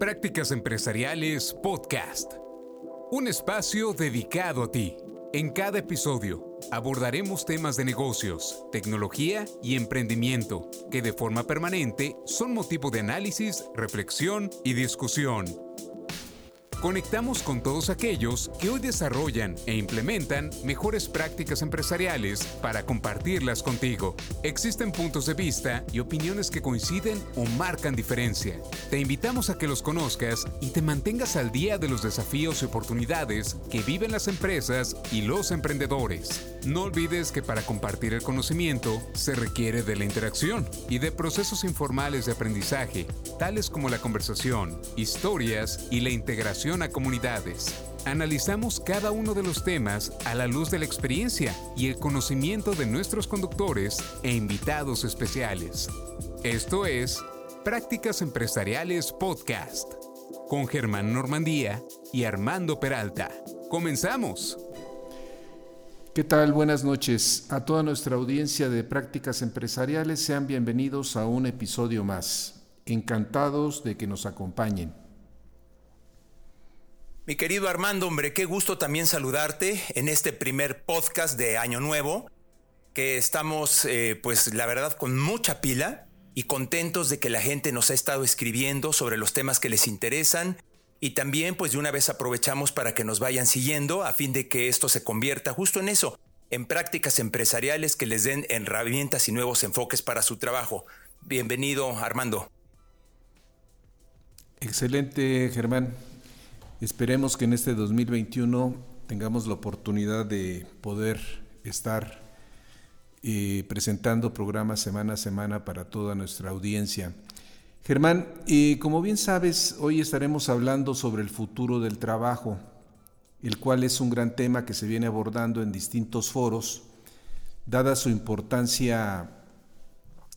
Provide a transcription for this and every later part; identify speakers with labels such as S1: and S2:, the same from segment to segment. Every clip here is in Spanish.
S1: Prácticas Empresariales Podcast. Un espacio dedicado a ti. En cada episodio abordaremos temas de negocios, tecnología y emprendimiento que de forma permanente son motivo de análisis, reflexión y discusión. Conectamos con todos aquellos que hoy desarrollan e implementan mejores prácticas empresariales para compartirlas contigo. Existen puntos de vista y opiniones que coinciden o marcan diferencia. Te invitamos a que los conozcas y te mantengas al día de los desafíos y oportunidades que viven las empresas y los emprendedores. No olvides que para compartir el conocimiento se requiere de la interacción y de procesos informales de aprendizaje, tales como la conversación, historias y la integración a comunidades. Analizamos cada uno de los temas a la luz de la experiencia y el conocimiento de nuestros conductores e invitados especiales. Esto es Prácticas Empresariales Podcast con Germán Normandía y Armando Peralta. ¡Comenzamos!
S2: ¿Qué tal? Buenas noches. A toda nuestra audiencia de Prácticas Empresariales sean bienvenidos a un episodio más. Encantados de que nos acompañen.
S3: Mi querido Armando, hombre, qué gusto también saludarte en este primer podcast de Año Nuevo, que estamos, eh, pues la verdad, con mucha pila y contentos de que la gente nos ha estado escribiendo sobre los temas que les interesan y también pues de una vez aprovechamos para que nos vayan siguiendo a fin de que esto se convierta justo en eso, en prácticas empresariales que les den herramientas y nuevos enfoques para su trabajo. Bienvenido, Armando.
S2: Excelente, Germán. Esperemos que en este 2021 tengamos la oportunidad de poder estar eh, presentando programas semana a semana para toda nuestra audiencia. Germán, eh, como bien sabes, hoy estaremos hablando sobre el futuro del trabajo, el cual es un gran tema que se viene abordando en distintos foros, dada su importancia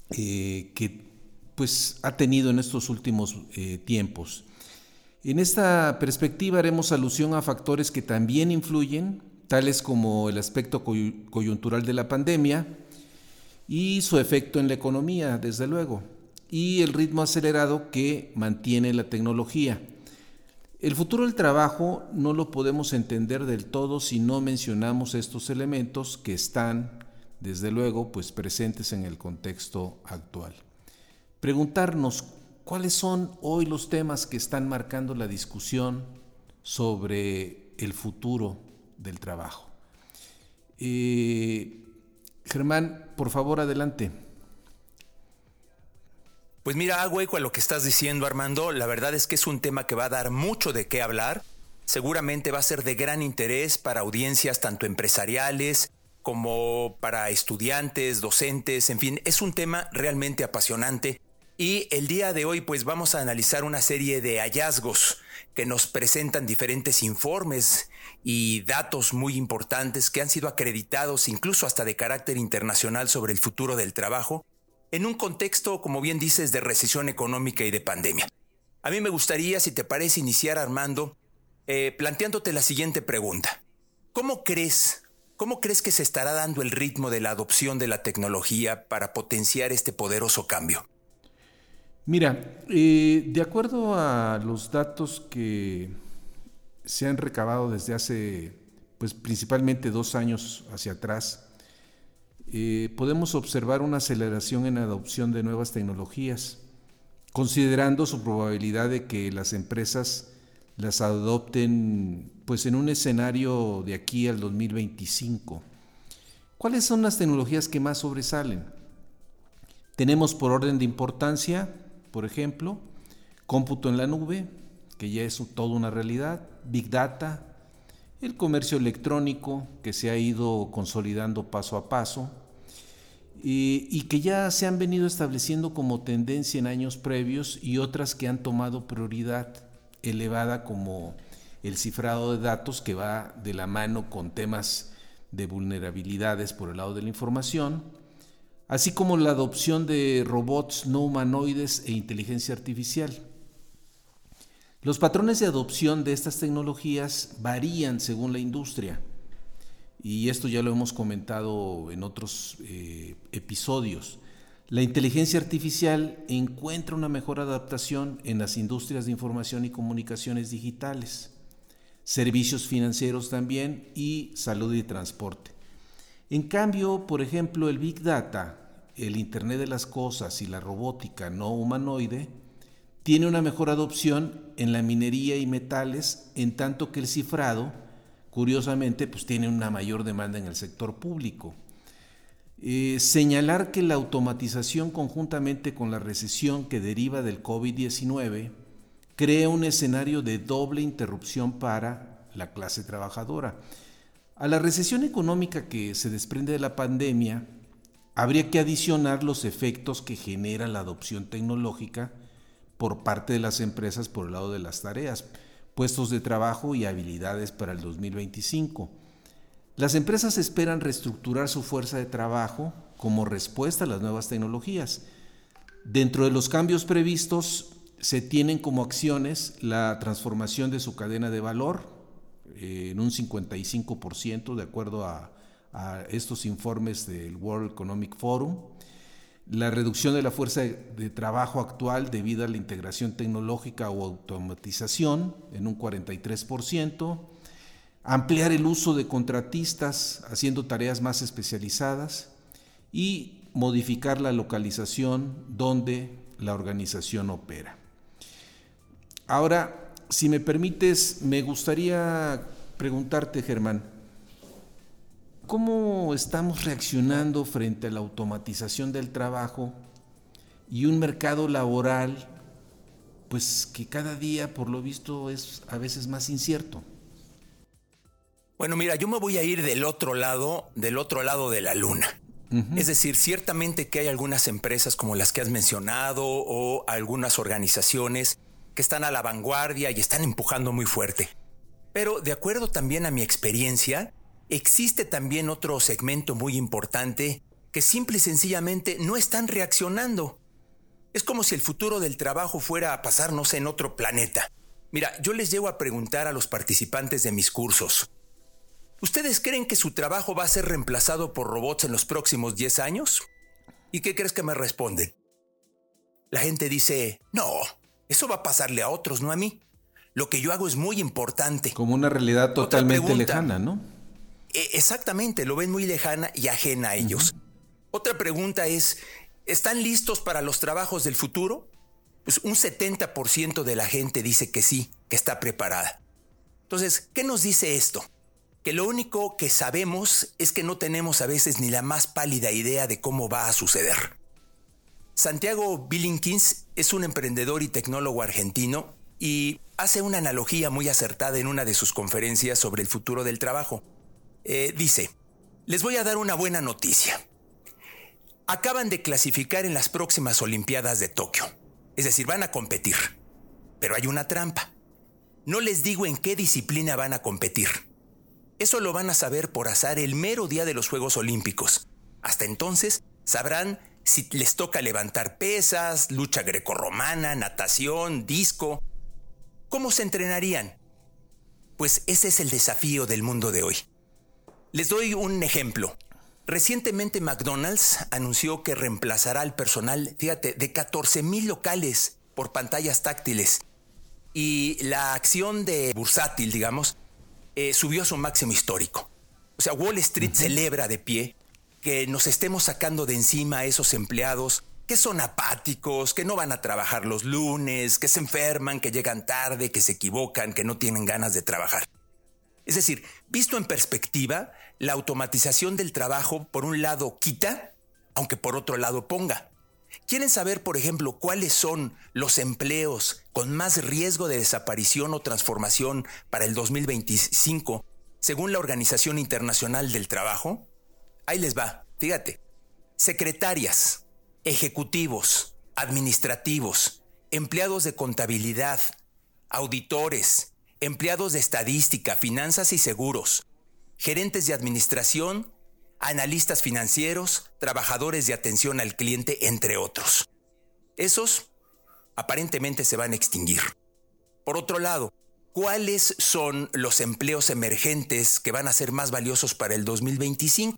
S2: eh, que pues, ha tenido en estos últimos tiempos. En esta perspectiva haremos alusión a factores que también influyen, tales como el aspecto coyuntural de la pandemia y su efecto en la economía, desde luego, y el ritmo acelerado que mantiene la tecnología. El futuro del trabajo no lo podemos entender del todo si no mencionamos estos elementos que están, desde luego, pues presentes en el contexto actual. Preguntarnos ¿Cuáles son hoy los temas que están marcando la discusión sobre el futuro del trabajo? Eh, Germán, por favor, adelante.
S3: Pues mira, hago eco a lo que estás diciendo, Armando. La verdad es que es un tema que va a dar mucho de qué hablar. Seguramente va a ser de gran interés para audiencias tanto empresariales como para estudiantes, docentes, en fin, es un tema realmente apasionante y el día de hoy pues vamos a analizar una serie de hallazgos que nos presentan diferentes informes y datos muy importantes que han sido acreditados incluso hasta de carácter internacional sobre el futuro del trabajo en un contexto, como bien dices, de recesión económica y de pandemia. A mí me gustaría, si te parece, iniciar, Armando, eh, planteándote la siguiente pregunta. ¿Cómo crees, cómo crees que se estará dando el ritmo de la adopción de la tecnología para potenciar este poderoso cambio?
S2: Mira, eh, de acuerdo a los datos que se han recabado desde hace, pues principalmente dos años hacia atrás, eh, podemos observar una aceleración en la adopción de nuevas tecnologías, considerando su probabilidad de que las empresas las adopten pues en un escenario de aquí al 2025. ¿Cuáles son las tecnologías que más sobresalen? Tenemos por orden de importancia por ejemplo, cómputo en la nube, que ya es toda una realidad, Big Data, el comercio electrónico, que se ha ido consolidando paso a paso, y, que ya se han venido estableciendo como tendencia en años previos y otras que han tomado prioridad elevada como el cifrado de datos que va de la mano con temas de vulnerabilidades por el lado de la información, así como la adopción de robots no humanoides e inteligencia artificial. Los patrones de adopción de estas tecnologías varían según la industria, y esto ya lo hemos comentado en otros eh, episodios. La inteligencia artificial encuentra una mejor adaptación en las industrias de información y comunicaciones digitales, servicios financieros también y salud y transporte. En cambio, por ejemplo, el Big Data, el Internet de las Cosas y la robótica no humanoide tiene una mejor adopción en la minería y metales, en tanto que el cifrado, curiosamente, pues tiene una mayor demanda en el sector público. Eh, señalar que la automatización conjuntamente con la recesión que deriva del COVID-19 crea un escenario de doble interrupción para la clase trabajadora. A la recesión económica que se desprende de la pandemia, habría que adicionar los efectos que genera la adopción tecnológica por parte de las empresas por el lado de las tareas, puestos de trabajo y habilidades para el 2025. Las empresas esperan reestructurar su fuerza de trabajo como respuesta a las nuevas tecnologías. Dentro de los cambios previstos se tienen como acciones la transformación de su cadena de valor eh, en un 55% de acuerdo a, a, estos informes del World Economic Forum, la reducción de la fuerza de trabajo actual debido a la integración tecnológica o automatización en un 43%, ampliar el uso de contratistas haciendo tareas más especializadas y modificar la localización donde la organización opera. Ahora, si me permites, me gustaría preguntarte, Germán, ¿cómo estamos reaccionando frente a la automatización del trabajo y un mercado laboral pues que cada día por lo visto es a veces más incierto?
S3: Bueno, mira, yo me voy a ir del otro lado, del otro lado de la luna. Es decir, ciertamente que hay algunas empresas como las que has mencionado o algunas organizaciones que están a la vanguardia y están empujando muy fuerte. Pero de acuerdo también a mi experiencia, existe también otro segmento muy importante que simple y sencillamente no están reaccionando. Es como si el futuro del trabajo fuera a pasarnos en otro planeta. Mira, yo les llego a preguntar a los participantes de mis cursos, ¿Ustedes creen que su trabajo va a ser reemplazado por robots en los próximos 10 años? ¿Y qué crees que me responden? La gente dice, no, eso va a pasarle a otros, no a mí. Lo que yo hago es muy importante.
S2: Como una realidad totalmente lejana, ¿no?
S3: E, exactamente, lo ven muy lejana y ajena a ellos. Otra pregunta es, ¿están listos para los trabajos del futuro? Pues un 70% de la gente dice que sí, que está preparada. Entonces, ¿qué nos dice esto? que lo único que sabemos es que no tenemos a veces ni la más pálida idea de cómo va a suceder. Santiago Billinkins es un emprendedor y tecnólogo argentino y hace una analogía muy acertada en una de sus conferencias sobre el futuro del trabajo. Eh, dice, les voy a dar una buena noticia. Acaban de clasificar en las próximas Olimpiadas de Tokio. Es decir, van a competir. Pero hay una trampa. No les digo en qué disciplina van a competir eso lo van a saber por azar el mero día de los Juegos Olímpicos. Hasta entonces sabrán si les toca levantar pesas, lucha grecorromana, natación, disco. ¿Cómo se entrenarían? Pues ese es el desafío del mundo de hoy. Les doy un ejemplo. Recientemente McDonald's anunció que reemplazará al personal, fíjate, de 14 mil locales por pantallas táctiles. Y la acción de bursátil, digamos, eh, subió a su máximo histórico. O sea, Wall Street celebra de pie que nos estemos sacando de encima a esos empleados que son apáticos, que no van a trabajar los lunes, que se enferman, que llegan tarde, que se equivocan, que no tienen ganas de trabajar. Es decir, visto en perspectiva, la automatización del trabajo por un lado quita, aunque por otro lado ponga. ¿Quieren saber, por ejemplo, cuáles son los empleos con más riesgo de desaparición o transformación para el 2025 según la Organización Internacional del Trabajo? Ahí les va, fíjate. Secretarias, ejecutivos, administrativos, empleados de contabilidad, auditores, empleados de estadística, finanzas y seguros, gerentes de administración analistas financieros, trabajadores de atención al cliente, entre otros. Esos aparentemente se van a extinguir. Por otro lado, ¿cuáles son los empleos emergentes que van a ser más valiosos para el 2025?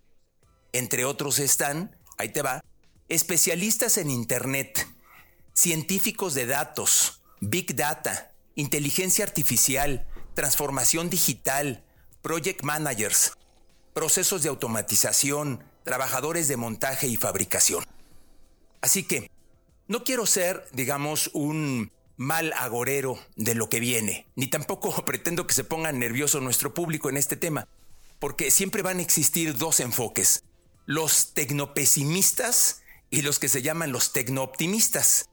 S3: Entre otros están, ahí te va, especialistas en Internet, científicos de datos, Big Data, inteligencia artificial, transformación digital, project managers, procesos de automatización, trabajadores de montaje y fabricación. Así que, no quiero ser, digamos, un mal agorero de lo que viene, ni tampoco pretendo que se ponga nervioso nuestro público en este tema, porque siempre van a existir dos enfoques, los tecnopesimistas y los que se llaman los tecnooptimistas.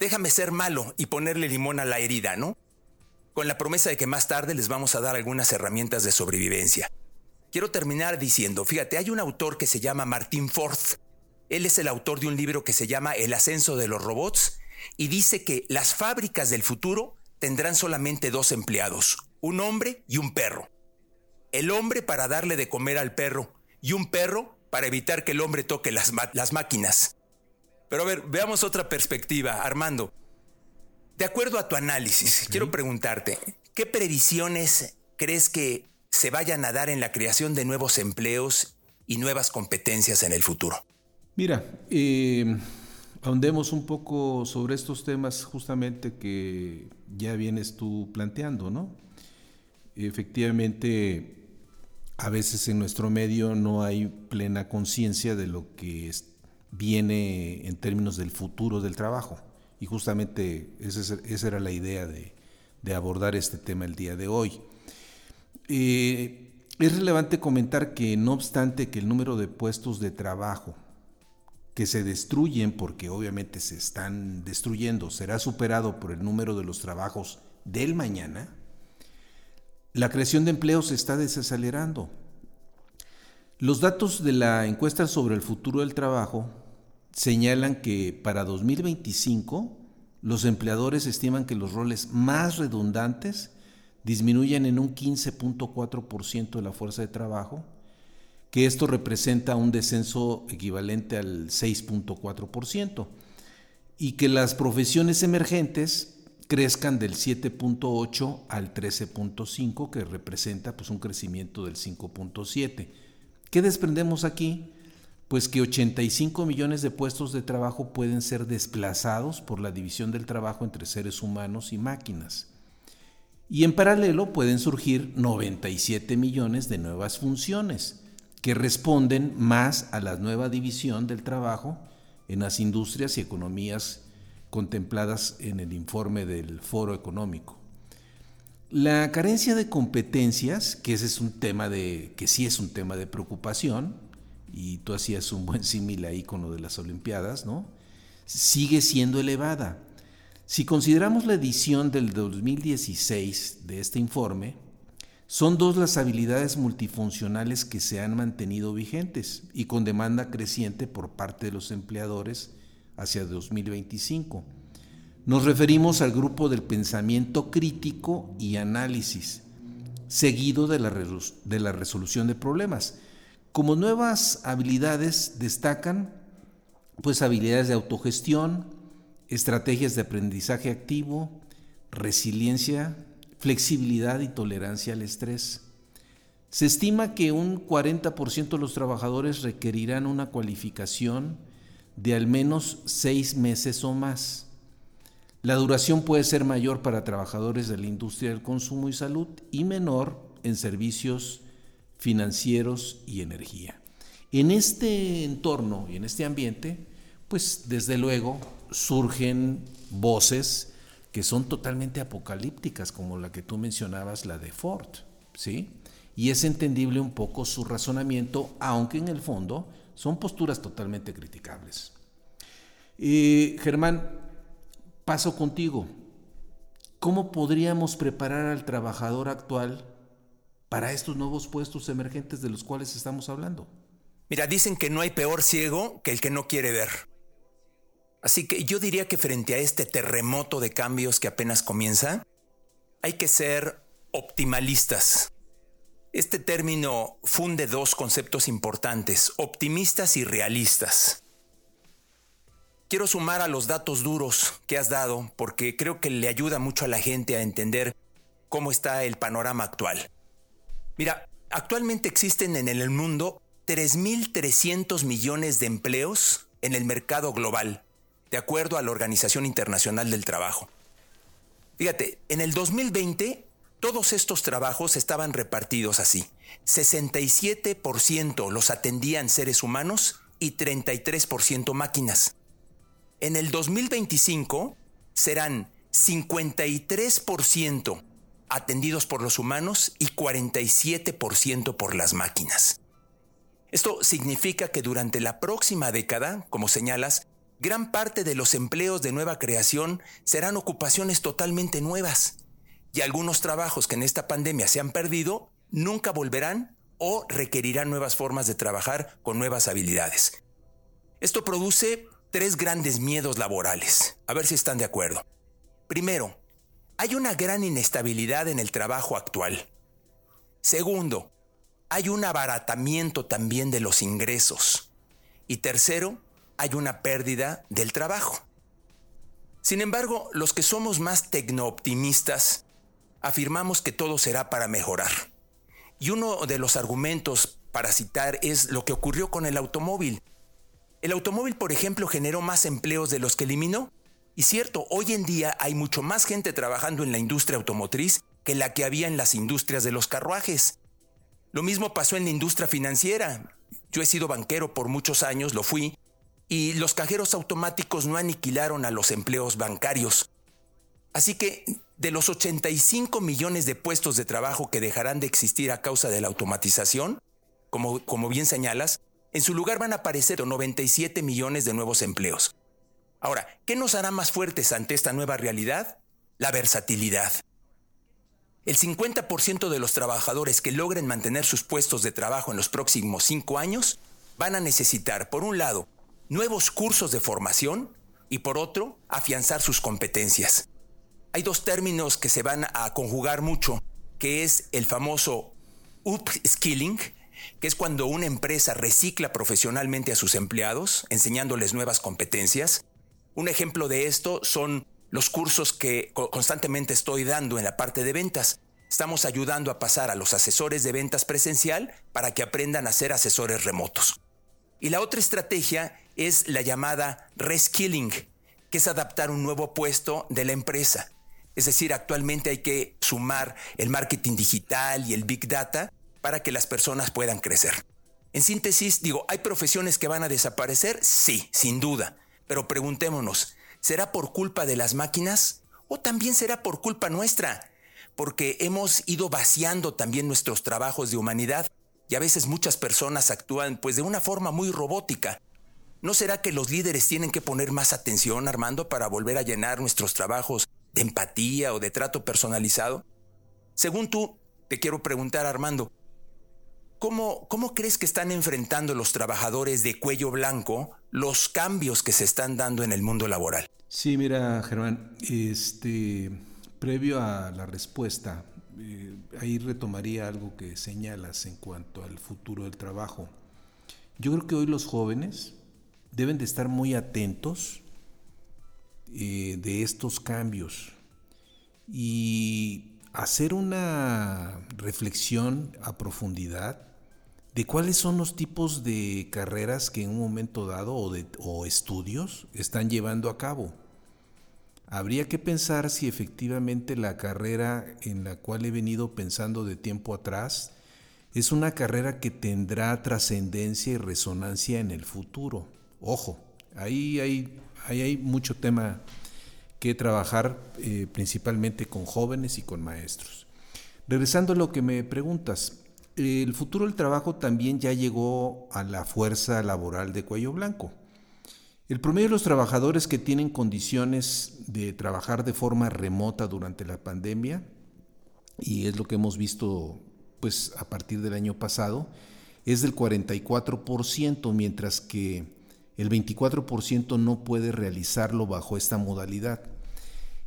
S3: Déjame ser malo y ponerle limón a la herida, ¿no? Con la promesa de que más tarde les vamos a dar algunas herramientas de sobrevivencia. Quiero terminar diciendo, fíjate, hay un autor que se llama Martin Ford. Él es el autor de un libro que se llama El ascenso de los robots y dice que las fábricas del futuro tendrán solamente dos empleados, un hombre y un perro. El hombre para darle de comer al perro y un perro para evitar que el hombre toque las, las máquinas. Pero a ver, veamos otra perspectiva, Armando. De acuerdo a tu análisis, quiero preguntarte, ¿qué previsiones crees que se vayan a dar en la creación de nuevos empleos y nuevas competencias en el futuro?
S2: Mira, eh, ahondemos un poco sobre estos temas justamente que ya vienes tú planteando, ¿no? Efectivamente, a veces en nuestro medio no hay plena conciencia de lo que viene en términos del futuro del trabajo. Y justamente esa, era la idea de, abordar este tema el día de hoy. Eh, es relevante comentar que no obstante que el número de puestos de trabajo que se destruyen, porque obviamente se están destruyendo, será superado por el número de los trabajos del mañana, la creación de empleos se está desacelerando. Los datos de la encuesta sobre el futuro del trabajo señalan que para 2025 los empleadores estiman que los roles más redundantes disminuyen en un 15.4% de la fuerza de trabajo, que esto representa un descenso equivalente al 6.4%, y que las profesiones emergentes crezcan del 7.8 al 13.5, que representa pues, un crecimiento del 5.7. ¿Qué desprendemos aquí? Pues que 85 millones de puestos de trabajo pueden ser desplazados por la división del trabajo entre seres humanos y máquinas. Y en paralelo pueden surgir 97 millones de nuevas funciones que responden más a la nueva división del trabajo en las industrias y economías contempladas en el informe del Foro Económico. La carencia de competencias, que ese es un tema de, que sí es un tema de preocupación, y tú hacías un buen símil ahí con lo de las Olimpiadas, ¿no? Sigue siendo elevada. Si consideramos la edición del 2016 de este informe, son dos las habilidades multifuncionales que se han mantenido vigentes y con demanda creciente por parte de los empleadores hacia 2025. Nos referimos al grupo del pensamiento crítico y análisis, seguido de la, de la resolución de problemas. Como nuevas habilidades destacan pues habilidades de autogestión, estrategias de aprendizaje activo, resiliencia, flexibilidad y tolerancia al estrés. Se estima que un 40% de los trabajadores requerirán una cualificación de al menos seis meses o más. La duración puede ser mayor para trabajadores de la industria del consumo y salud y menor en servicios financieros y energía. En este entorno y en este ambiente, pues desde luego surgen voces que son totalmente apocalípticas, como la que tú mencionabas, la de Ford, ¿sí? Y es entendible un poco su razonamiento, aunque en el fondo son posturas totalmente criticables. Germán, paso contigo. ¿Cómo podríamos preparar al trabajador actual para estos nuevos puestos emergentes de los cuales estamos hablando?
S3: Mira, dicen que no hay peor ciego que el que no quiere ver. Así que yo diría que frente a este terremoto de cambios que apenas comienza, hay que ser optimalistas. Este término funde dos conceptos importantes, optimistas y realistas. Quiero sumar a los datos duros que has dado porque creo que le ayuda mucho a la gente a entender cómo está el panorama actual. Mira, actualmente existen en el mundo 3.300 millones de empleos en el mercado global, de acuerdo a la Organización Internacional del Trabajo. Fíjate, en el 2020 todos estos trabajos estaban repartidos así. 67% los atendían seres humanos y 33% máquinas. En el 2025 serán 53% atendidos por los humanos y 47% por las máquinas. Esto significa que durante la próxima década, como señalas, gran parte de los empleos de nueva creación serán ocupaciones totalmente nuevas y algunos trabajos que en esta pandemia se han perdido nunca volverán o requerirán nuevas formas de trabajar con nuevas habilidades. Esto produce tres grandes miedos laborales. A ver si están de acuerdo. Primero, hay una gran inestabilidad en el trabajo actual. Segundo, hay un abaratamiento también de los ingresos. Y tercero, hay una pérdida del trabajo. Sin embargo, los que somos más tecnooptimistas afirmamos que todo será para mejorar. Y uno de los argumentos para citar es lo que ocurrió con el automóvil. El automóvil, por ejemplo, generó más empleos de los que eliminó. Y cierto, hoy en día hay mucho más gente trabajando en la industria automotriz que la que había en las industrias de los carruajes. Lo mismo pasó en la industria financiera. Yo he sido banquero por muchos años, lo fui, y los cajeros automáticos no aniquilaron a los empleos bancarios. Así que de los 85 millones de puestos de trabajo que dejarán de existir a causa de la automatización, como, como bien señalas, en su lugar van a aparecer 97 millones de nuevos empleos. Ahora, ¿qué nos hará más fuertes ante esta nueva realidad? La versatilidad. El 50% de los trabajadores que logren mantener sus puestos de trabajo en los próximos cinco años van a necesitar, por un lado, nuevos cursos de formación y por otro, afianzar sus competencias. Hay dos términos que se van a conjugar mucho, que es el famoso upskilling, que es cuando una empresa recicla profesionalmente a sus empleados, enseñándoles nuevas competencias, un ejemplo de esto son los cursos que constantemente estoy dando en la parte de ventas. Estamos ayudando a pasar a los asesores de ventas presencial para que aprendan a ser asesores remotos. Y la otra estrategia es la llamada reskilling, que es adaptar un nuevo puesto de la empresa. Es decir, actualmente hay que sumar el marketing digital y el big data para que las personas puedan crecer. En síntesis, digo, ¿hay profesiones que van a desaparecer? Sí, sin duda. Pero preguntémonos, ¿será por culpa de las máquinas o también será por culpa nuestra? Porque hemos ido vaciando también nuestros trabajos de humanidad y a veces muchas personas actúan pues de una forma muy robótica. ¿No será que los líderes tienen que poner más atención, Armando, para volver a llenar nuestros trabajos de empatía o de trato personalizado? Según tú, te quiero preguntar, Armando, ¿Cómo, crees que están enfrentando los trabajadores de cuello blanco los cambios que se están dando en el mundo laboral?
S2: Sí, mira, Germán, este, previo a la respuesta, eh, ahí retomaría algo que señalas en cuanto al futuro del trabajo. Yo creo que hoy los jóvenes deben de estar muy atentos eh, de estos cambios y hacer una reflexión a profundidad de cuáles son los tipos de carreras que en un momento dado o, estudios están llevando a cabo. Habría que pensar si efectivamente la carrera en la cual he venido pensando de tiempo atrás es una carrera que tendrá trascendencia y resonancia en el futuro. Ojo, ahí hay, hay mucho tema que trabajar eh, principalmente con jóvenes y con maestros. Regresando a lo que me preguntas, el futuro del trabajo también ya llegó a la fuerza laboral de cuello blanco. El promedio de los trabajadores que tienen condiciones de trabajar de forma remota durante la pandemia, y es lo que hemos visto pues a partir del año pasado, es del 44%, mientras que el 24% no puede realizarlo bajo esta modalidad.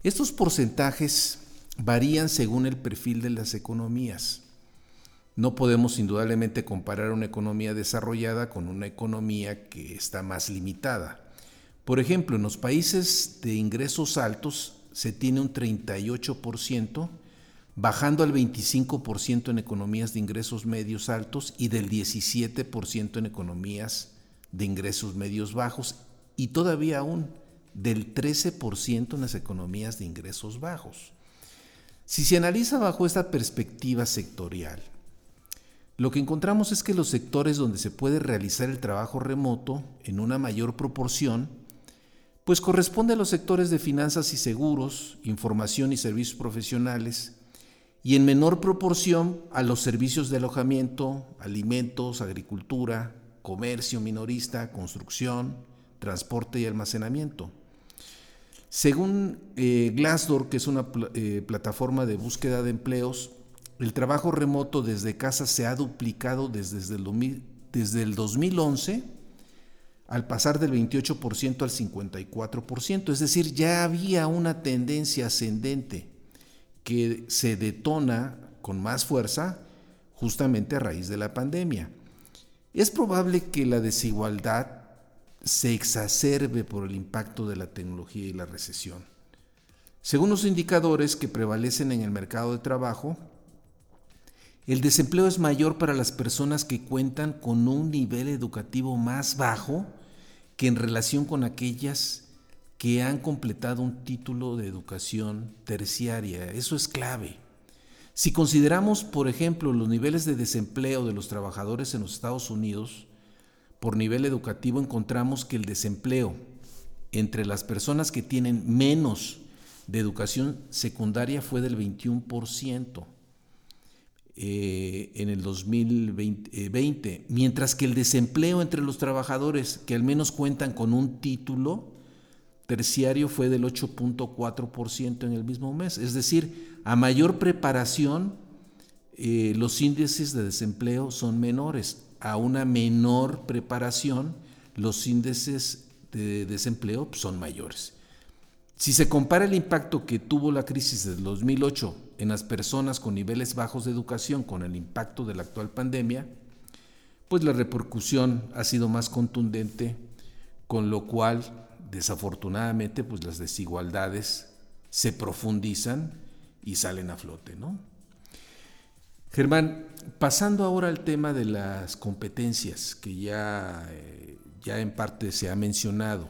S2: Estos porcentajes varían según el perfil de las economías. No podemos indudablemente comparar una economía desarrollada con una economía que está más limitada. Por ejemplo, en los países de ingresos altos se tiene un 38%, bajando al 25% en economías de ingresos medios altos y del 17% en economías de ingresos medios bajos y todavía aún del 13% en las economías de ingresos bajos. Si se analiza bajo esta perspectiva sectorial, lo que encontramos es que los sectores donde se puede realizar el trabajo remoto en una mayor proporción, pues corresponde a los sectores de finanzas y seguros, información y servicios profesionales, y en menor proporción a los servicios de alojamiento, alimentos, agricultura, comercio minorista, construcción, transporte y almacenamiento. Según eh, Glassdoor, que es una eh, plataforma de búsqueda de empleos, el trabajo remoto desde casa se ha duplicado desde, el, desde el 2011 al pasar del 28% al 54%. Es decir, ya había una tendencia ascendente que se detona con más fuerza justamente a raíz de la pandemia. Es probable que la desigualdad se exacerbe por el impacto de la tecnología y la recesión. Según los indicadores que prevalecen en el mercado de trabajo, el desempleo es mayor para las personas que cuentan con un nivel educativo más bajo que en relación con aquellas que han completado un título de educación terciaria. Eso es clave. Si consideramos, por ejemplo, los niveles de desempleo de los trabajadores en los Estados Unidos, por nivel educativo encontramos que el desempleo entre las personas que tienen menos de educación secundaria fue del 21% eh, en el 2020, eh, mientras que el desempleo entre los trabajadores que al menos cuentan con un título terciario fue del 8.4% en el mismo mes. Es decir, a mayor preparación, eh, los índices de desempleo son menores a una menor preparación, los índices de desempleo son mayores. Si se compara el impacto que tuvo la crisis del 2008 en las personas con niveles bajos de educación con el impacto de la actual pandemia, pues la repercusión ha sido más contundente, con lo cual, desafortunadamente, pues las desigualdades se profundizan y salen a flote, ¿no? Germán, pasando ahora al tema de las competencias que ya, eh, ya en parte se ha mencionado,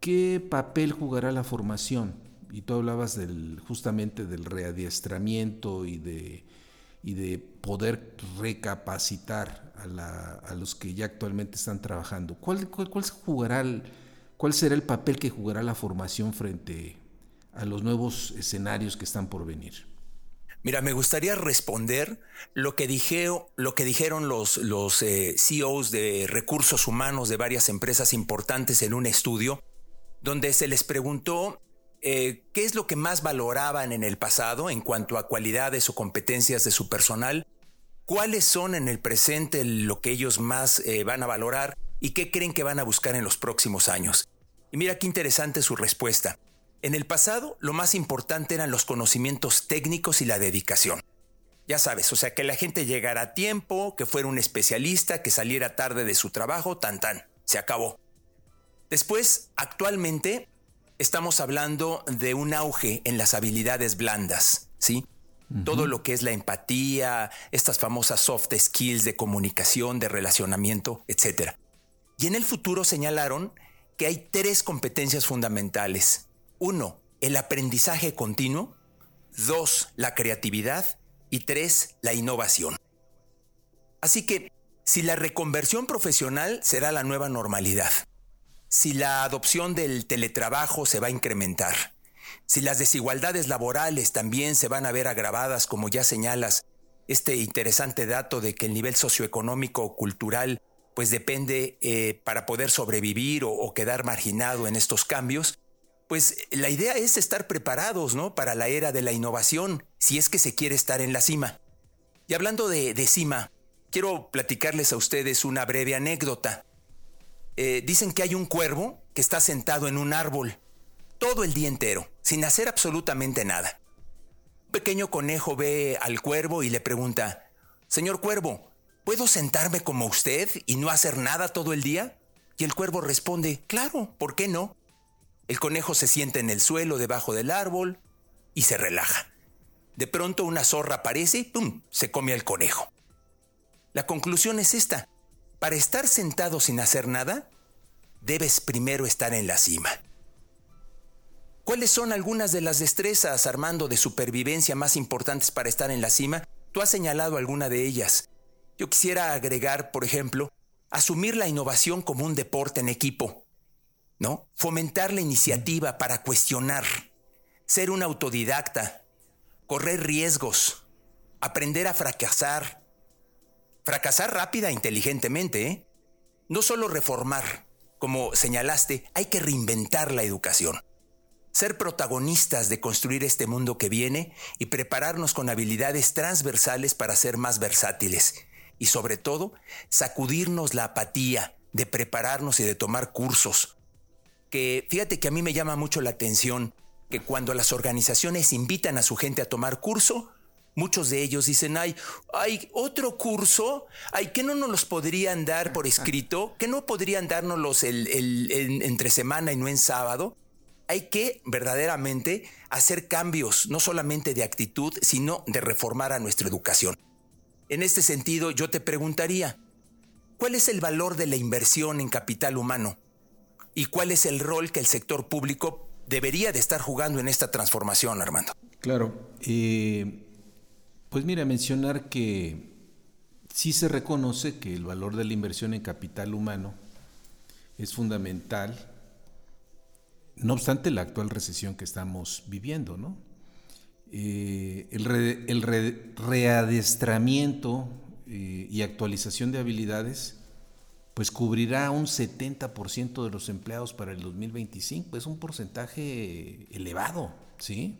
S2: ¿qué papel jugará la formación? Y tú hablabas justamente del readiestramiento y de, y de poder recapacitar a, los que ya actualmente están trabajando. ¿Cuál, jugará ¿Cuál será el papel que jugará la formación frente a los nuevos escenarios que están por venir?
S3: Mira, me gustaría responder lo que, dijeron los, los eh, CEOs de recursos humanos de varias empresas importantes en un estudio, donde se les preguntó eh, qué es lo que más valoraban en el pasado en cuanto a cualidades o competencias de su personal, cuáles son en el presente lo que ellos más eh, van a valorar y qué creen que van a buscar en los próximos años. Y mira qué interesante su respuesta. En el pasado, lo más importante eran los conocimientos técnicos y la dedicación. Ya sabes, o sea, que la gente llegara a tiempo, que fuera un especialista, que saliera tarde de su trabajo, tan tan, se acabó. Después, actualmente, estamos hablando de un auge en las habilidades blandas, ¿sí? Todo lo que es la empatía, estas famosas soft skills de comunicación, de relacionamiento, etc. Y en el futuro señalaron que hay tres competencias fundamentales uno, el aprendizaje continuo. Dos, la creatividad. Y tres, la innovación. Así que, si la reconversión profesional será la nueva normalidad, si la adopción del teletrabajo se va a incrementar, si las desigualdades laborales también se van a ver agravadas, como ya señalas, este interesante dato de que el nivel socioeconómico o cultural pues depende eh, para poder sobrevivir o quedar marginado en estos cambios, pues la idea es estar preparados, ¿no? Para la era de la innovación, si es que se quiere estar en la cima. Y hablando de, cima, quiero platicarles a ustedes una breve anécdota. Eh, dicen que hay un cuervo que está sentado en un árbol todo el día entero, sin hacer absolutamente nada. Un pequeño conejo ve al cuervo y le pregunta, Señor cuervo, ¿puedo sentarme como usted y no hacer nada todo el día? Y el cuervo responde, claro, ¿por qué no? El conejo se sienta en el suelo debajo del árbol y se relaja. De pronto una zorra aparece y ¡pum! se come al conejo. La conclusión es esta. Para estar sentado sin hacer nada, debes primero estar en la cima. ¿Cuáles son algunas de las destrezas, Armando, de supervivencia más importantes para estar en la cima? Tú has señalado alguna de ellas. Yo quisiera agregar, por ejemplo, asumir la innovación como un deporte en equipo, ¿no? Fomentar la iniciativa para cuestionar, ser un autodidacta, correr riesgos, aprender a fracasar. Fracasar rápida e inteligentemente, ¿eh? No solo reformar, como señalaste, hay que reinventar la educación. Ser protagonistas de construir este mundo que viene y prepararnos con habilidades transversales para ser más versátiles. Y sobre todo, sacudirnos la apatía de prepararnos y de tomar cursos. Que fíjate que a mí me llama mucho la atención que cuando las organizaciones invitan a su gente a tomar curso, muchos de ellos dicen, ay, hay otro curso, ay, que no nos los podrían dar por escrito, que no podrían dárnoslos el, entre semana y no en sábado. Hay que verdaderamente hacer cambios, no solamente de actitud, sino de reformar a nuestra educación. En este sentido, yo te preguntaría, ¿cuál es el valor de la inversión en capital humano? ¿Y cuál es el rol que el sector público debería de estar jugando en esta transformación, Armando.
S2: Claro. Eh, pues mira, mencionar que sí se reconoce que el valor de la inversión en capital humano es fundamental, no obstante la actual recesión que estamos viviendo, ¿no? Eh, el, readestramiento eh, y actualización de habilidades pues cubrirá un 70% de los empleados para el 2025. Es un porcentaje elevado, ¿sí?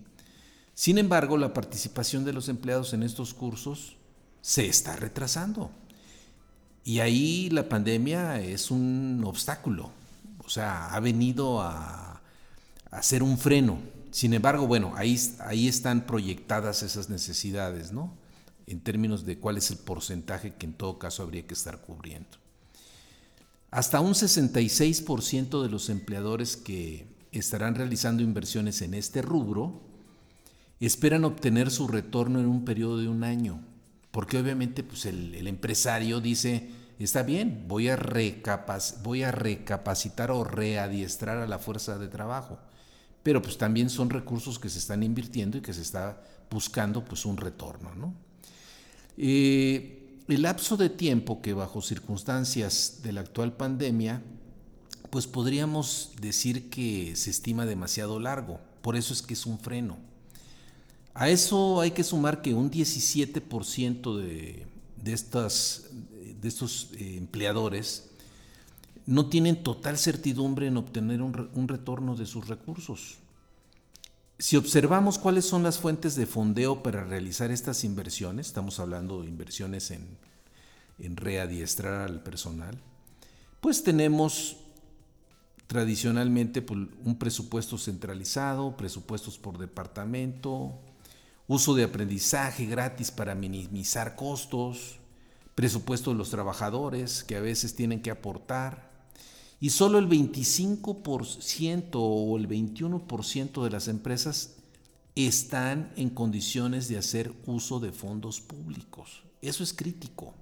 S2: Sin embargo, la participación de los empleados en estos cursos se está retrasando. Y ahí la pandemia es un obstáculo. O sea, ha venido a, a ser un freno. Sin embargo, bueno, ahí, ahí están proyectadas esas necesidades, ¿no? En términos de cuál es el porcentaje que en todo caso habría que estar cubriendo. Hasta un 66% de los empleadores que estarán realizando inversiones en este rubro esperan obtener su retorno en un periodo de un año, porque obviamente pues el, empresario dice, está bien, voy a, recapacitar o readiestrar a la fuerza de trabajo, pero pues también son recursos que se están invirtiendo y que se está buscando pues un retorno. ¿no? Eh, el lapso de tiempo que bajo circunstancias de la actual pandemia, pues podríamos decir que se estima demasiado largo, por eso es que es un freno. A eso hay que sumar que un 17% de, de, estas, de estos eh, empleadores no tienen total certidumbre en obtener un retorno de sus recursos. Si observamos cuáles son las fuentes de fondeo para realizar estas inversiones, estamos hablando de inversiones en, readiestrar al personal, pues tenemos tradicionalmente pues, un presupuesto centralizado, presupuestos por departamento, uso de aprendizaje gratis para minimizar costos, presupuesto de los trabajadores que a veces tienen que aportar, y solo el 25% o el 21% de las empresas están en condiciones de hacer uso de fondos públicos. Eso es crítico.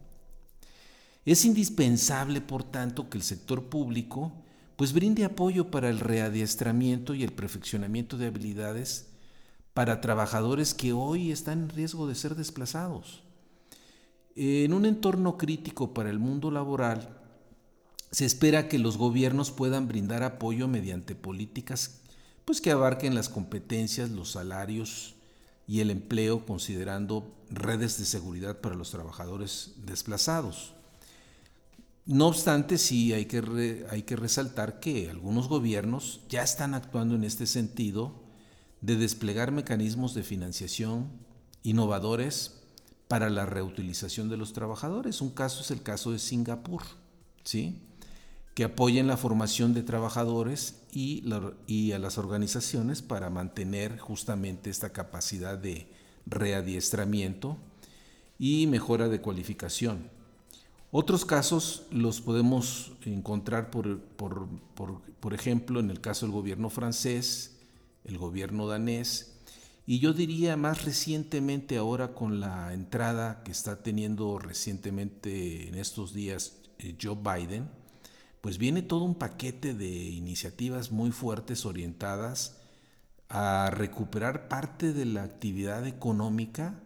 S2: Es indispensable, por tanto, que el sector público pues brinde apoyo para el readiestramiento y el perfeccionamiento de habilidades para trabajadores que hoy están en riesgo de ser desplazados. En un entorno crítico para el mundo laboral, se espera que los gobiernos puedan brindar apoyo mediante políticas pues que abarquen las competencias, los salarios y el empleo considerando redes de seguridad para los trabajadores desplazados. No obstante, sí hay que, hay que resaltar que algunos gobiernos ya están actuando en este sentido de desplegar mecanismos de financiación innovadores para la reutilización de los trabajadores. Un caso es el caso de Singapur, ¿sí? que apoyen la formación de trabajadores y, a las organizaciones para mantener justamente esta capacidad de readiestramiento y mejora de cualificación. Otros casos los podemos encontrar, por, por, por, por ejemplo, en el caso del gobierno francés, el gobierno danés, y yo diría más recientemente ahora con la entrada que está teniendo recientemente en estos días eh, Joe Biden, pues viene todo un paquete de iniciativas muy fuertes orientadas a recuperar parte de la actividad económica,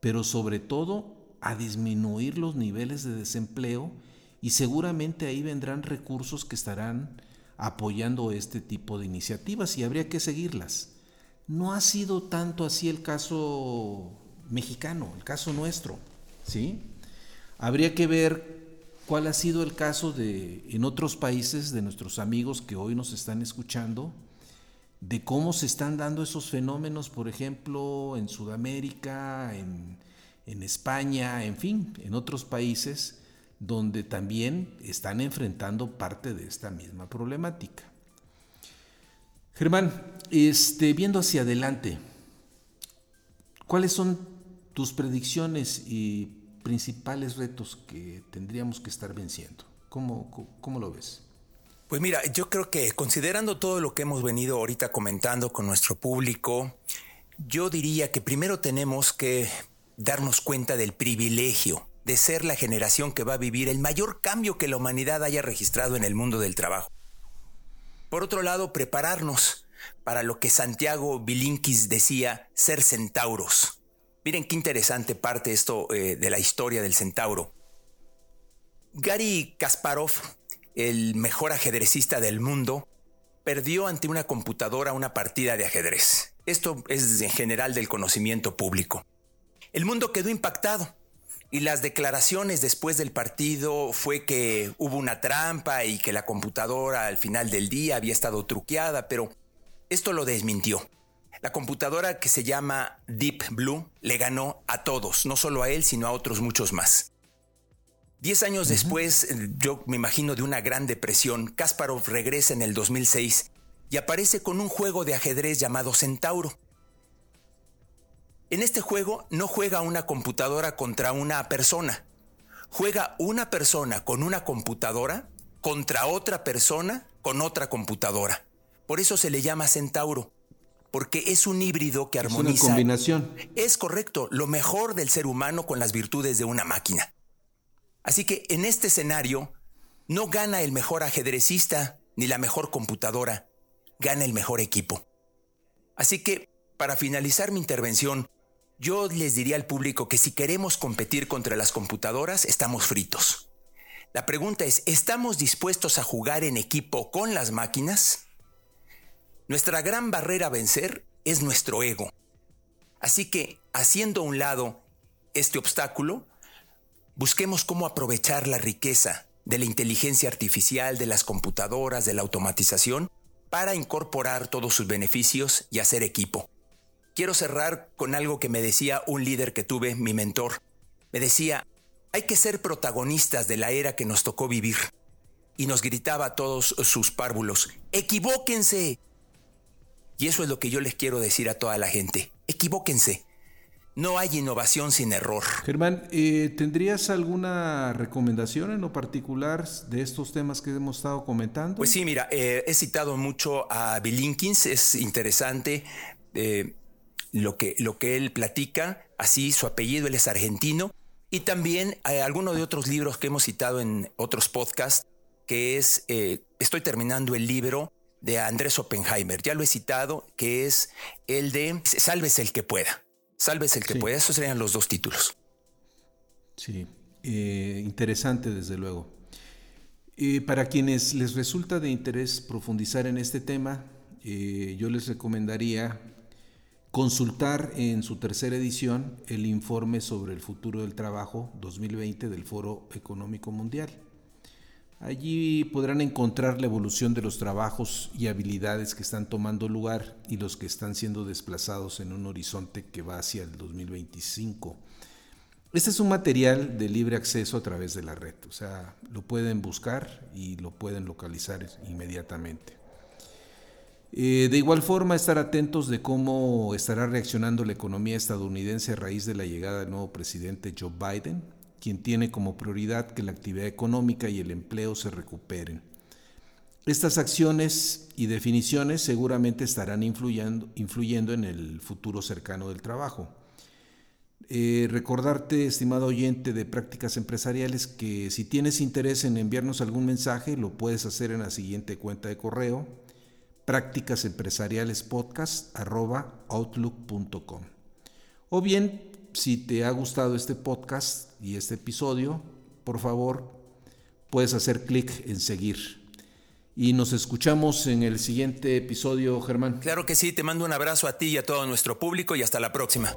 S2: pero sobre todo a disminuir los niveles de desempleo y seguramente ahí vendrán recursos que estarán apoyando este tipo de iniciativas y habría que seguirlas. No ha sido tanto así el caso mexicano, el caso nuestro, ¿sí? Habría que ver cuál ha sido el caso de en otros países de nuestros amigos que hoy nos están escuchando, de cómo se están dando esos fenómenos, por ejemplo, en Sudamérica, en, en España, en fin, en otros países donde también están enfrentando parte de esta misma problemática. Germán, este, viendo hacia adelante, ¿cuáles son tus predicciones y principales retos que tendríamos que estar venciendo? ¿Cómo, cómo lo ves?
S3: Pues mira, yo creo que considerando todo lo que hemos venido ahorita comentando con nuestro público, yo diría que primero tenemos que darnos cuenta del privilegio de ser la generación que va a vivir el mayor cambio que la humanidad haya registrado en el mundo del trabajo. Por otro lado, prepararnos para lo que Santiago Bilinkis decía, ser centauros. Miren qué interesante parte esto eh, de la historia del centauro. Gary Kasparov, el mejor ajedrecista del mundo, perdió ante una computadora una partida de ajedrez. Esto es en general del conocimiento público. El mundo quedó impactado y las declaraciones después del partido fue que hubo una trampa y que la computadora al final del día había estado truqueada, pero esto lo desmintió. La computadora que se llama Deep Blue le ganó a todos, no solo a él, sino a otros muchos más. Diez años después, yo me imagino de una gran depresión, Kasparov regresa en el 2006 y aparece con un juego de ajedrez llamado Centauro. En este juego no juega una computadora contra una persona, juega una persona con una computadora contra otra persona con otra computadora. Por eso se le llama Centauro porque es un híbrido que armoniza.
S2: Es una combinación.
S3: Es correcto, lo mejor del ser humano con las virtudes de una máquina. Así que en este escenario no gana el mejor ajedrecista ni la mejor computadora, gana el mejor equipo. Así que, para finalizar mi intervención, yo les diría al público que si queremos competir contra las computadoras, estamos fritos. La pregunta es, ¿estamos dispuestos a jugar en equipo con las máquinas? Nuestra gran barrera a vencer es nuestro ego. Así que, haciendo a un lado este obstáculo, busquemos cómo aprovechar la riqueza de la inteligencia artificial, de las computadoras, de la automatización, para incorporar todos sus beneficios y hacer equipo. Quiero cerrar con algo que me decía un líder que tuve, mi mentor. Me decía, hay que ser protagonistas de la era que nos tocó vivir. Y nos gritaba a todos sus párvulos, equivóquense, y eso es lo que yo les quiero decir a toda la gente. Equivóquense. No hay innovación sin error.
S2: Germán, eh, ¿tendrías alguna recomendación en lo particular de estos temas que hemos estado comentando?
S3: Pues sí, mira, eh, he citado mucho a Bilinkins, es interesante eh, lo, que, lo que él platica, así su apellido, él es argentino, y también hay algunos de otros libros que hemos citado en otros podcasts, que es, estoy terminando el libro de Andrés Oppenheimer. Ya lo he citado, que es el de Salves el que pueda. Salves el que pueda. Esos serían los dos títulos.
S2: Sí, eh, interesante desde luego. Eh, para quienes les resulta de interés profundizar en este tema, eh, yo les recomendaría consultar en su tercera edición el informe sobre el futuro del trabajo 2020 del Foro Económico Mundial. Allí podrán encontrar la evolución de los trabajos y habilidades que están tomando lugar y los que están siendo desplazados en un horizonte que va hacia el 2025. Este es un material de libre acceso a través de la red, o sea, lo pueden buscar y lo pueden localizar inmediatamente. Eh, de igual forma, estar atentos de cómo estará reaccionando la economía estadounidense a raíz de la llegada del nuevo presidente Joe Biden, quien tiene como prioridad que la actividad económica y el empleo se recuperen. Estas acciones y definiciones seguramente estarán influyendo, en el futuro cercano del trabajo. Eh, recordarte, estimado oyente de prácticas empresariales, que si tienes interés en enviarnos algún mensaje, lo puedes hacer en la siguiente cuenta de correo, prácticasempresarialespodcast.outlook.com. O bien, si te ha gustado este podcast y este episodio, por favor, puedes hacer clic en seguir. Y nos escuchamos en el siguiente episodio, Germán.
S3: Claro que sí, te mando un abrazo a ti y a todo nuestro público y hasta la próxima.